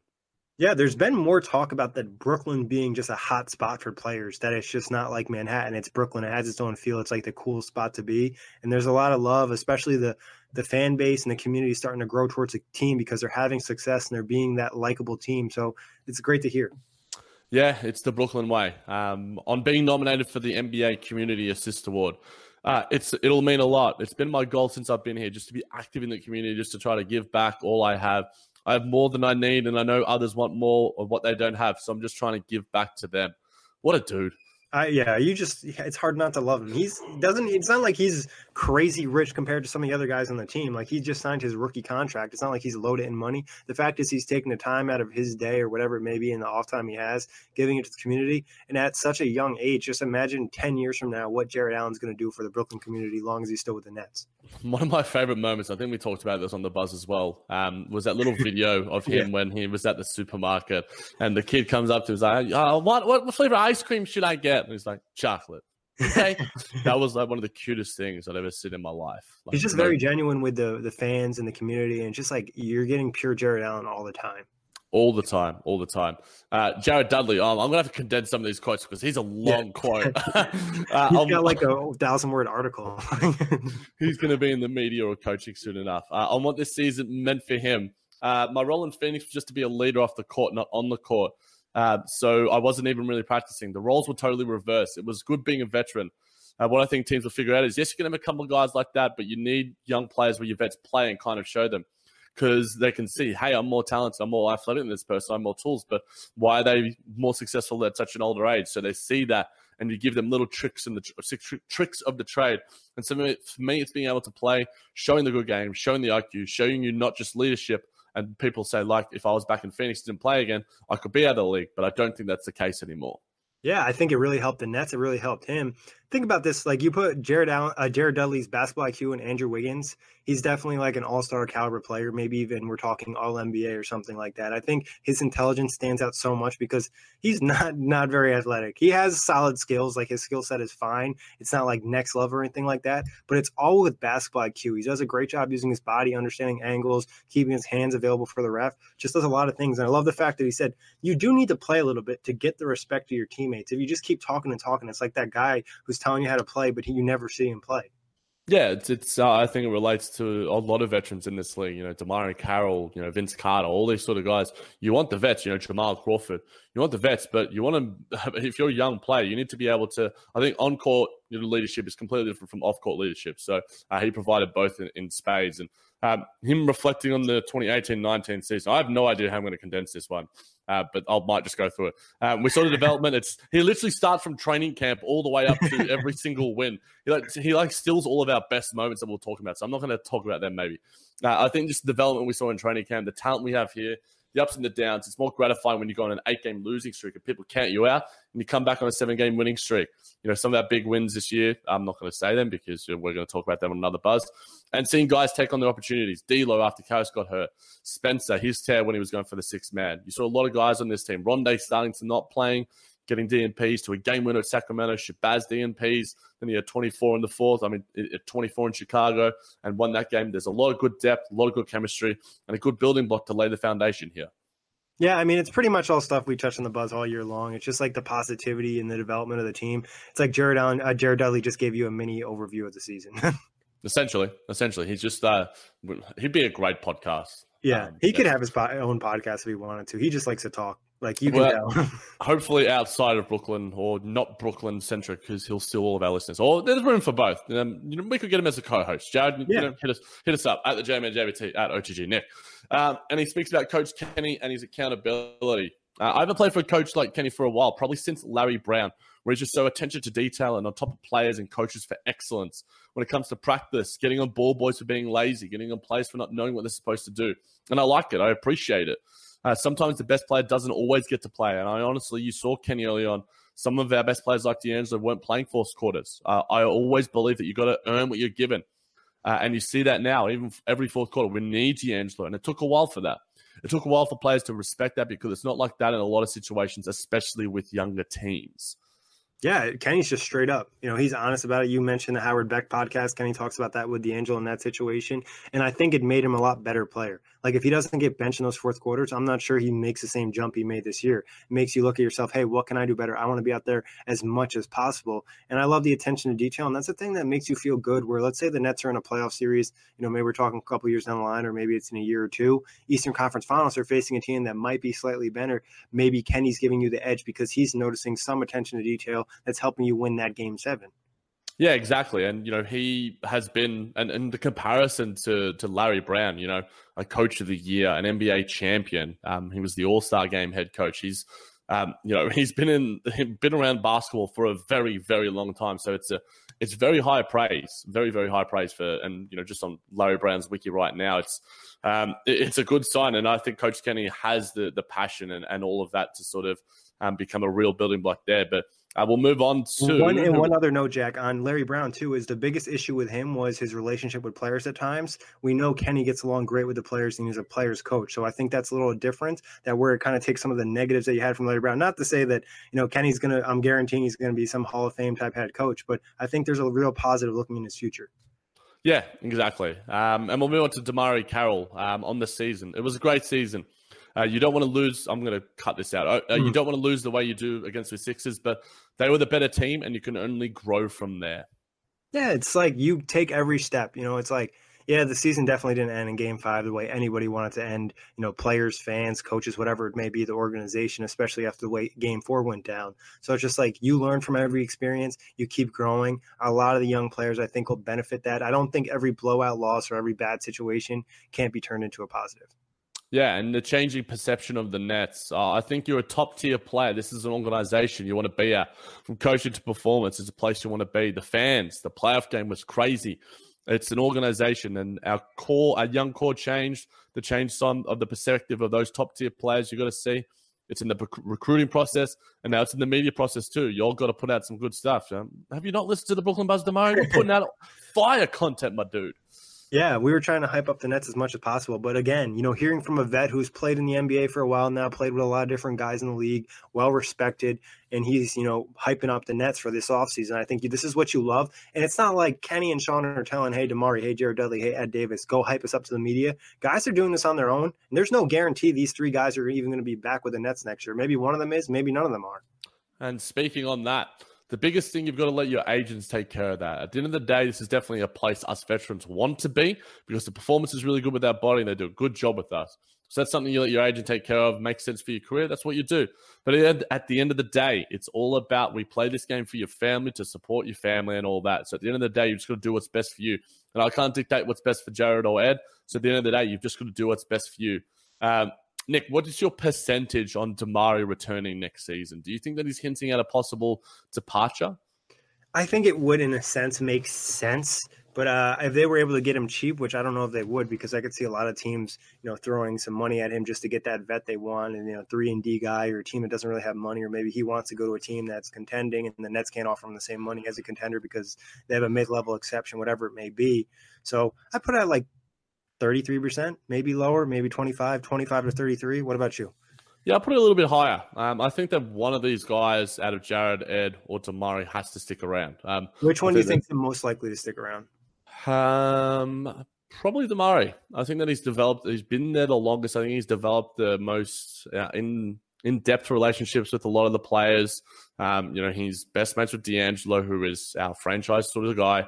Yeah, there's been more talk about that Brooklyn being just a hot spot for players. That it's just not like Manhattan. It's Brooklyn. It has its own feel. It's like the cool spot to be. And there's a lot of love, especially the the fan base and the community starting to grow towards a team because they're having success and they're being that likable team. So it's great to hear. Yeah, it's the Brooklyn way. Um, on being nominated for the NBA Community Assist Award, uh, it's it'll mean a lot. It's been my goal since I've been here, just to be active in the community, just to try to give back all I have. I have more than I need, and I know others want more of what they don't have. So I'm just trying to give back to them. What a dude. I, yeah, you just it's hard not to love him. He's doesn't it's not like he's crazy rich compared to some of the other guys on the team. Like he just signed his rookie contract. It's not like he's loaded in money. The fact is he's taking the time out of his day or whatever it may be in the off time he has, giving it to the community. And at such a young age, just imagine ten years from now what Jarrett Allen's gonna do for the Brooklyn community long as he's still with the Nets. One of my favorite moments, I think we talked about this on the buzz as well, um, was that little video of him yeah. when he was at the supermarket and the kid comes up to him and like, oh, what what flavor ice cream should I get? And he's like, chocolate. Okay. that was like one of the cutest things I've ever seen in my life. Like, He's just very genuine with the the fans and the community, and just like you're getting pure Jarrett Allen all the time. All the time, all the time. Uh, Jared Dudley. Um, I'm gonna have to condense some of these quotes because he's a long yeah. quote. uh, he's got um, like a thousand word article. he's gonna be in the media or coaching soon enough. Uh, on what this season meant for him. Uh, my role in Phoenix was just to be a leader off the court, not on the court. Uh, so I wasn't even really practicing. The roles were totally reversed. It was good being a veteran. Uh, what I think teams will figure out is yes, going to have a couple of guys like that, but you need young players where your vets play and kind of show them because they can see, hey, I'm more talented, I'm more athletic than this person, I'm more tools. But why are they more successful at such an older age? So they see that, and you give them little tricks in the tricks of the trade. And so for me, it's being able to play, showing the good game, showing the IQ, showing you not just leadership, and people say, like, if I was back in Phoenix didn't play again, I could be out of the league. But I don't think that's the case anymore. Yeah, I think it really helped the Nets. It really helped him think about this. Like you put Jarrett Allen, uh, Jared Dudley's basketball IQ and Andrew Wiggins. He's definitely like an all star caliber player. Maybe even we're talking all NBA or something like that. I think his intelligence stands out so much because he's not not very athletic. He has solid skills. Like his skill set is fine. It's not like next level or anything like that. But it's all with basketball IQ. He does a great job using his body, understanding angles, keeping his hands available for the ref. Just does a lot of things. And I love the fact that he said you do need to play a little bit to get the respect of your teammates. If you just keep talking and talking, it's like that guy who's telling you how to play, but he, you never see him play. Yeah, it's, it's uh, I think it relates to a lot of veterans in this league. You know, DeMarre Carroll, you know, Vince Carter, all these sort of guys. You want the vets, you know, Jamal Crawford. You want the vets, but you want to, If you're a young player, you need to be able to. I think on court you know, leadership is completely different from off court leadership. So uh, he provided both in, in spades. And um, him reflecting on the 2018-19 season, I have no idea how I'm going to condense this one. Uh, but I might just go through it. Um, we saw the development. It's he literally starts from training camp all the way up to every single win. He like he like steals all of our best moments that we'll talk about. So I'm not going to talk about them. Maybe uh, I think just the development we saw in training camp, the talent we have here, the ups and the downs. It's more gratifying when you go on an eight game losing streak and people count you out and you come back on a seven game winning streak. You know, some of our big wins this year, I'm not going to say them because we're going to talk about them on another buzz. And seeing guys take on their opportunities. D'Lo after Caris got hurt. Spencer, his tear when he was going for the sixth man. You saw a lot of guys on this team. Rondae starting to not playing getting DNPs to a game winner at Sacramento, Shabazz DNPs. Then he had 24 in the fourth. I mean, 24 in Chicago and won that game. There's a lot of good depth, a lot of good chemistry, and a good building block to lay the foundation here. Yeah, I mean, it's pretty much all stuff we touch on the buzz all year long. It's just like the positivity and the development of the team. It's like Jarrett Allen, uh, Jared Dudley just gave you a mini overview of the season. essentially, essentially, he's just uh, he'd be a great podcast. Yeah, um, he could have his po- own podcast if he wanted to. He just likes to talk. Like you can tell. hopefully outside of Brooklyn or not Brooklyn centric because he'll steal all of our listeners. Or there's room for both. Um, you know, we could get him as a co-host. Jared, yeah. you know, hit us hit us up at the JMNJBT at OTG Nick. Um, and he speaks about Coach Kenny and his accountability. Uh, I haven't played for a coach like Kenny for a while, probably since Larry Brown, where he's just so attention to detail and on top of players and coaches for excellence when it comes to practice, getting on ball boys for being lazy, getting on players for not knowing what they're supposed to do. And I like it. I appreciate it. Uh, sometimes the best player doesn't always get to play. And I honestly, you saw Kenny early on. Some of our best players, like D'Angelo, weren't playing fourth quarters. Uh, I always believe that you got to earn what you're given. Uh, and you see that now, even every fourth quarter, we need D'Angelo. And it took a while for that. It took a while for players to respect that because it's not like that in a lot of situations, especially with younger teams. Yeah, Kenny's just straight up. You know, he's honest about it. You mentioned the Howard Beck podcast. Kenny talks about that with D'Angelo in that situation. And I think it made him a lot better player. Like if he doesn't get benched in those fourth quarters, I'm not sure he makes the same jump he made this year. It makes you look at yourself, hey, what can I do better? I want to be out there as much as possible. And I love the attention to detail. And that's the thing that makes you feel good. Where let's say the Nets are in a playoff series, you know, maybe we're talking a couple years down the line, or maybe it's in a year or two. Eastern Conference Finals are facing a team that might be slightly better. Maybe Kenny's giving you the edge because he's noticing some attention to detail that's helping you win that game seven. Yeah, exactly. And you know, he has been and, and the comparison to to Larry Brown, you know, a coach of the year, an NBA champion. Um, he was the All Star Game head coach. He's um, you know, he's been in been around basketball for a very, very long time. So it's a it's very high praise, very, very high praise for and you know, just on Larry Brown's wiki right now, it's um, it's a good sign. And I think Coach Kenny has the the passion and, and all of that to sort of um, become a real building block there. But uh, we'll move on to one and one other note, Jack, on Larry Brown too. Is the biggest issue with him was his relationship with players at times. We know Kenny gets along great with the players, and he's a players coach. So I think that's a little different. That where it kind of takes some of the negatives that you had from Larry Brown. Not to say that you know Kenny's gonna. I'm guaranteeing he's gonna be some Hall of Fame type head coach, but I think there's a real positive looking in his future. Yeah, exactly. Um, and we'll move on to DeMarre Carroll um, on the season. It was a great season. Uh, you don't want to lose. I'm going to cut this out. Uh, mm. You hmm. don't want to lose the way you do against the Sixers, but they were the better team, and you can only grow from there. Yeah, it's like you take every step. You know, it's like yeah, the season definitely didn't end in game five the way anybody wanted to end. You know, players, fans, coaches, whatever it may be, the organization, especially after the way game four went down. So it's just like you learn from every experience, you keep growing. A lot of the young players, I think, will benefit that. I don't think every blowout loss or every bad situation can't be turned into a positive. Yeah, and the changing perception of the Nets. Uh, I think you're a top tier player. This is an organization you want to be at. From coaching to performance, it's a place you want to be. The fans, the playoff game was crazy. It's an organization, and our core, our young core changed. The change some of the perspective of those top tier players. You got to see. It's in the recruiting process, and now it's in the media process too. You all got to put out some good stuff. Um, have you not listened to the Brooklyn Buzz tomorrow? You're putting out fire content, my dude. Yeah, we were trying to hype up the Nets as much as possible. But again, you know, hearing from a vet who's played in the NBA for a while now, played with a lot of different guys in the league, well respected, and he's, you know, hyping up the Nets for this offseason. I think this is what you love. And it's not like Kenny and Sean are telling, hey, DeMarre, hey, Jared Dudley, hey, Ed Davis, go hype us up to the media. Guys are doing this on their own. And there's no guarantee these three guys are even going to be back with the Nets next year. Maybe one of them is, maybe none of them are. And speaking on that, the biggest thing you've got to let your agents take care of that. At the end of the day, this is definitely a place us veterans want to be because the performance is really good with our body and they do a good job with us. So that's something you let your agent take care of, makes sense for your career. That's what you do. But at the end of the day, it's all about we play this game for your family to support your family and all that. So at the end of the day, you just got to do what's best for you. And I can't dictate what's best for Jared or Ed. So at the end of the day, you've just got to do what's best for you. Um, Nick, what is your percentage on DeMarre returning next season? Do you think that he's hinting at a possible departure? I think it would, in a sense, make sense. But uh, if they were able to get him cheap, which I don't know if they would, because I could see a lot of teams, you know, throwing some money at him just to get that vet they want, and you know, three and D guy or a team that doesn't really have money, or maybe he wants to go to a team that's contending, and the Nets can't offer him the same money as a contender because they have a mid-level exception, whatever it may be. So I put out like 33%, maybe lower, maybe 25, 25 to 33. What about you? Yeah, I'll put it a little bit higher. Um, I think that one of these guys out of Jared, Ed, or DeMarre has to stick around. Um, Which one do you think is the most likely to stick around? Um, probably DeMarre. I think that he's developed. He's been there the longest. I think he's developed the most uh, in in depth relationships with a lot of the players. Um, you know, he's best mates with D'Angelo, who is our franchise sort of guy.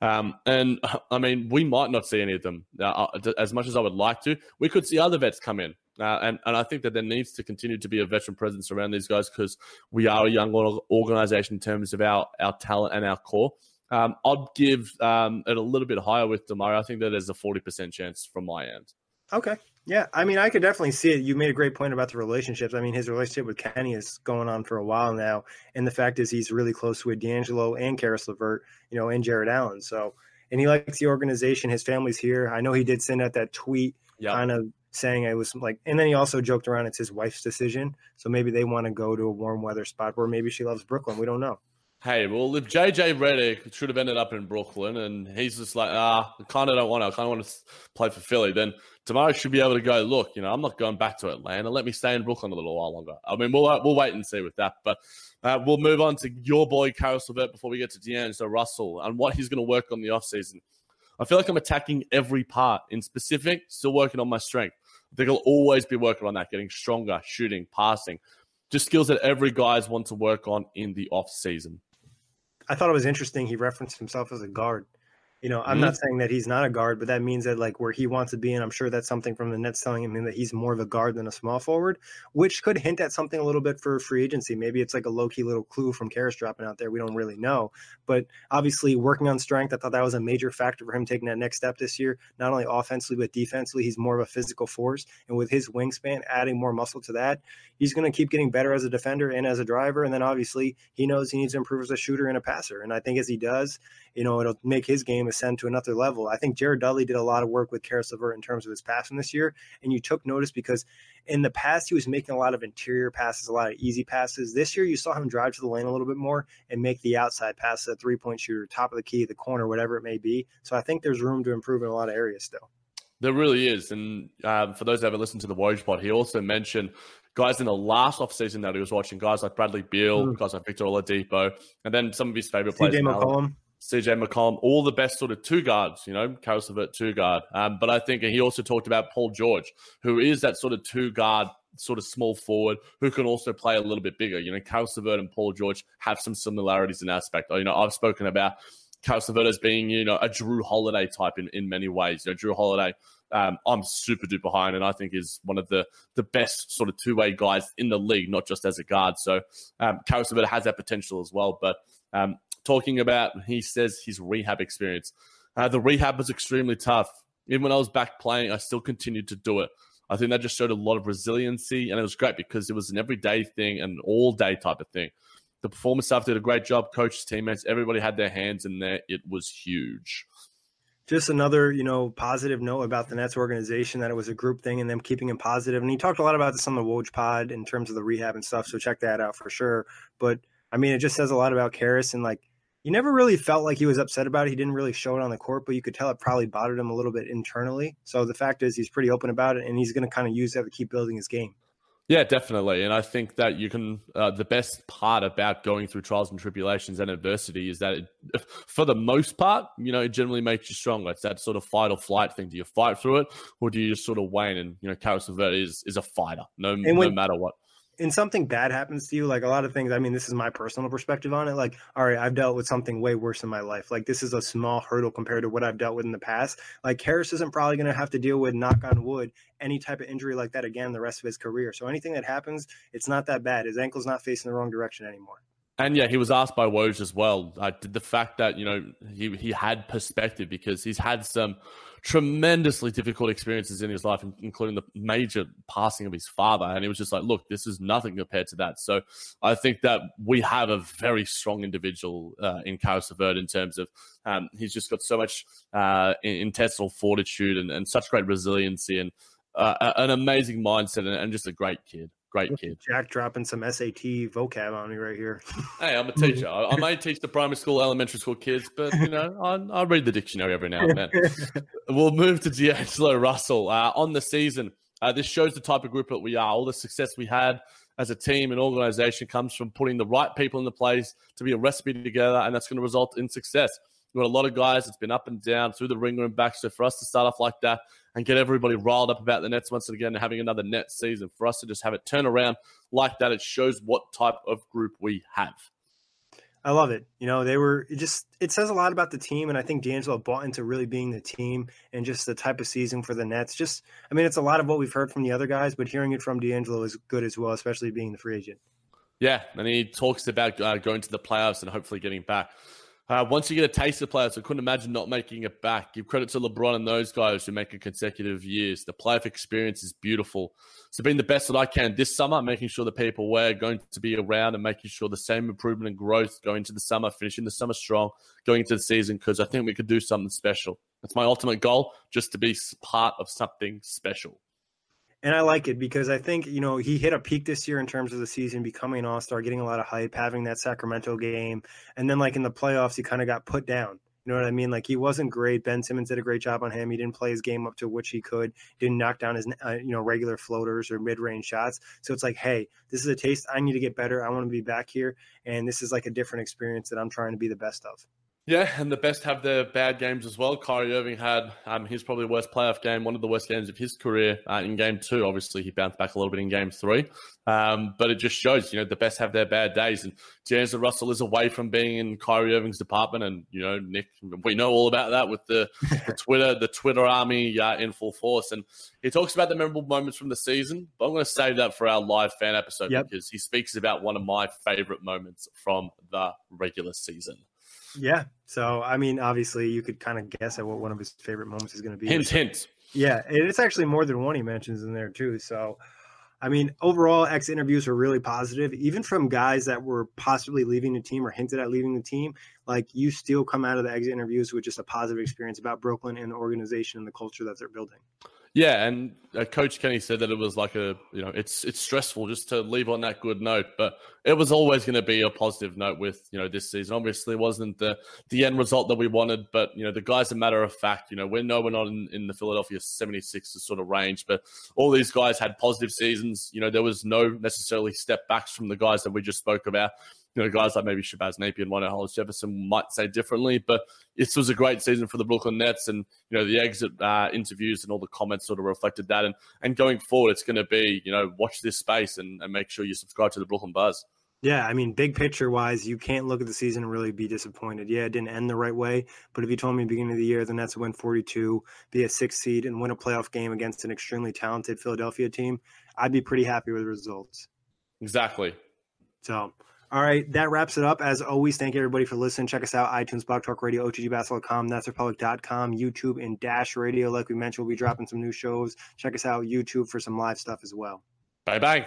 Um, and I mean, we might not see any of them uh, uh as much as I would like to. We could see other vets come in. Uh, and, and I think that there needs to continue to be a veteran presence around these guys because we are a young organization in terms of our, our talent and our core. Um, I'd give um, it a little bit higher with DeMarre. I think that there's a 40% chance from my end. Okay. Yeah. I mean, I could definitely see it. You made a great point about the relationships. I mean, his relationship with Kenny is going on for a while now. And the fact is, he's really close with D'Angelo and Caris LeVert, you know, and Jarrett Allen. So, and he likes the organization. His family's here. I know he did send out that tweet yep. kind of saying it was like, and then he also joked around it's his wife's decision. So maybe they want to go to a warm weather spot where maybe she loves Brooklyn. We don't know. Hey, well, if JJ Redick should have ended up in Brooklyn and he's just like, ah, I kind of don't want to, I kind of want to play for Philly, then DeMarre should be able to go, look, you know, I'm not going back to Atlanta. Let me stay in Brooklyn a little while longer. I mean, we'll, uh, we'll wait and see with that. But uh, we'll move on to your boy, Caris LeVert, before we get to D'Angelo Russell and what he's going to work on the offseason. I feel like I'm attacking every part. In specific, still working on my strength. I think I'll always be working on that, getting stronger, shooting, passing, just skills that every guys want to work on in the off season. I thought it was interesting. He referenced himself as a guard. You know, I'm mm-hmm. not saying that he's not a guard, but that means that like where he wants to be, and I'm sure that's something from the Nets telling him that he's more of a guard than a small forward, which could hint at something a little bit for free agency. Maybe it's like a low key little clue from Caris dropping out there. We don't really know, but obviously working on strength, I thought that was a major factor for him taking that next step this year. Not only offensively but defensively, he's more of a physical force, and with his wingspan, adding more muscle to that, he's going to keep getting better as a defender and as a driver. And then obviously he knows he needs to improve as a shooter and a passer, and I think as he does, you know, it'll make his game ascend to another level. I think Jared Dudley did a lot of work with Caris LeVert in terms of his passing this year. And you took notice because in the past, he was making a lot of interior passes, a lot of easy passes. This year, you saw him drive to the lane a little bit more and make the outside pass, the three point shooter, top of the key, the corner, whatever it may be. So I think there's room to improve in a lot of areas still. There really is. And um, for those that ever listened to the Woj pod, he also mentioned guys in the last offseason that he was watching, guys like Bradley Beal, mm. guys like Victor Oladipo, and then some of his favorite players. McCollum. CJ McCollum, all the best sort of two guards, you know, LeVert two guard. Um, but I think he also talked about Paul George, who is that sort of two guard, sort of small forward, who can also play a little bit bigger. You know, LeVert and Paul George have some similarities in aspect. You know, I've spoken about LeVert as being, you know, a Jrue Holiday type in, in many ways. You know, Jrue Holiday, um, I'm super duper high, and I think is one of the the best sort of two way guys in the league, not just as a guard. So um, has that potential as well. But um, talking about, he says his rehab experience. Uh, the rehab was extremely tough. Even when I was back playing, I still continued to do it. I think that just showed a lot of resiliency, and it was great because it was an everyday thing and an all day type of thing. The performance staff did a great job. Coaches, teammates, everybody had their hands in there. It was huge. Just another, you know, positive note about the Nets organization that it was a group thing and them keeping it positive. And he talked a lot about this on the Woj pod in terms of the rehab and stuff. So check that out for sure. But I mean, it just says a lot about Caris and like you never really felt like he was upset about it. He didn't really show it on the court, but you could tell it probably bothered him a little bit internally. So the fact is, he's pretty open about it, and he's going to kind of use that to keep building his game. Yeah, definitely. And I think that you can, uh, the best part about going through trials and tribulations and adversity is that it, for the most part, you know, it generally makes you stronger. It's that sort of fight or flight thing. Do you fight through it or do you just sort of wane? And, you know, Caris LeVert is, is a fighter, no, when, no matter what and something bad happens to you, like a lot of things, I mean, this is my personal perspective on it. Like, all right, I've dealt with something way worse in my life. Like, this is a small hurdle compared to what I've dealt with in the past. Like, Caris isn't probably going to have to deal with, knock on wood, any type of injury like that again the rest of his career. So anything that happens, it's not that bad. His ankle's not facing the wrong direction anymore. And yeah, he was asked by Woj as well. Uh, did the fact that you know he he had perspective because he's had some tremendously difficult experiences in his life, including the major passing of his father. And he was just like, look, this is nothing compared to that. So I think that we have a very strong individual uh, in Caris LeVert in terms of um, he's just got so much uh, intestinal fortitude and, and, such great resiliency and uh, an amazing mindset and, and just a great kid. Great kid. Jack dropping some SAT vocab on me right here. hey, I'm a teacher. I, I, may teach the primary school, elementary school kids, but you know, I, I read the dictionary every now and then. we'll move to D'Angelo Russell uh, on the season. Uh, this shows the type of group that we are. All the success we had as a team and organization comes from putting the right people in the place to be a recipe together, and that's going to result in success. We've got a lot of guys It's been up and down through the ringer and back. So for us to start off like that and get everybody riled up about the Nets once again and having another net season. For us to just have it turn around like that, it shows what type of group we have. I love it. You know, they were it just it says a lot about the team, and I think D'Angelo bought into really being the team and just the type of season for the Nets. Just, I mean, it's a lot of what we've heard from the other guys, but hearing it from D'Angelo is good as well, especially being the free agent. Yeah, and he talks about uh, going to the playoffs and hopefully getting back. Uh, once you get a taste of players, I couldn't imagine not making it back. Give credit to LeBron and those guys who make it consecutive years. The playoff experience is beautiful. So, being the best that I can this summer, making sure the people we're going to be around and making sure the same improvement and growth going into the summer, finishing the summer strong, going into the season, because I think we could do something special. That's my ultimate goal, just to be part of something special and I like it because I think you know he hit a peak this year in terms of the season, becoming an All Star, getting a lot of hype, having that Sacramento game, and then like in the playoffs, he kind of got put down. You know what I mean? Like he wasn't great. Ben Simmons did a great job on him. He didn't play his game up to which he could. Didn't knock down his uh, you know regular floaters or mid range shots. So it's like, hey, this is a taste. I need to get better. I want to be back here, and this is like a different experience that I'm trying to be the best of. Yeah, and the best have their bad games as well. Kyrie Irving had um, his probably worst playoff game, one of the worst games of his career uh, in game two. Obviously, he bounced back a little bit in game three. Um, but it just shows, you know, the best have their bad days. And James Russell is away from being in Kyrie Irving's department. And, you know, Nick, we know all about that with the, the Twitter, the Twitter army uh, in full force. And he talks about the memorable moments from the season, but I'm going to save that for our live fan episode yep. because he speaks about one of my favorite moments from the regular season. Yeah. So, I mean, obviously, you could kind of guess at what one of his favorite moments is going to be. Hint, hint. Yeah. It's actually more than one he mentions in there, too. So, I mean, overall, X interviews were really positive, even from guys that were possibly leaving the team or hinted at leaving the team. Like, you still come out of the exit interviews with just a positive experience about Brooklyn and the organization and the culture that they're building. Yeah, and uh, Coach Kenny said that it was like a you know it's it's stressful just to leave on that good note, but it was always going to be a positive note with you know this season. Obviously, wasn't the the end result that we wanted, but you know the guys, a matter of fact, you know we know we're not in, in the Philadelphia 76ers sort of range, but all these guys had positive seasons. You know there was no necessarily step backs from the guys that we just spoke about you know, guys like maybe Shabazz Napier and Rondae Hollis Jefferson might say differently, but this was a great season for the Brooklyn Nets, and you know the exit uh, interviews and all the comments sort of reflected that. And and going forward, it's going to be you know watch this space and, and make sure you subscribe to the Brooklyn Buzz. Yeah, I mean, big picture wise, you can't look at the season and really be disappointed. Yeah, it didn't end the right way, but if you told me beginning of the year the Nets would win 42, be a six seed, and win a playoff game against an extremely talented Philadelphia team, I'd be pretty happy with the results. Exactly. So, all right, that wraps it up. As always, thank you everybody for listening. Check us out, iTunes, Blog Talk Radio, OTGBasketball.com, That'sRepublic.com, YouTube, and Dash Radio. Like we mentioned, we'll be dropping some new shows. Check us out, YouTube, for some live stuff as well. Bye bye.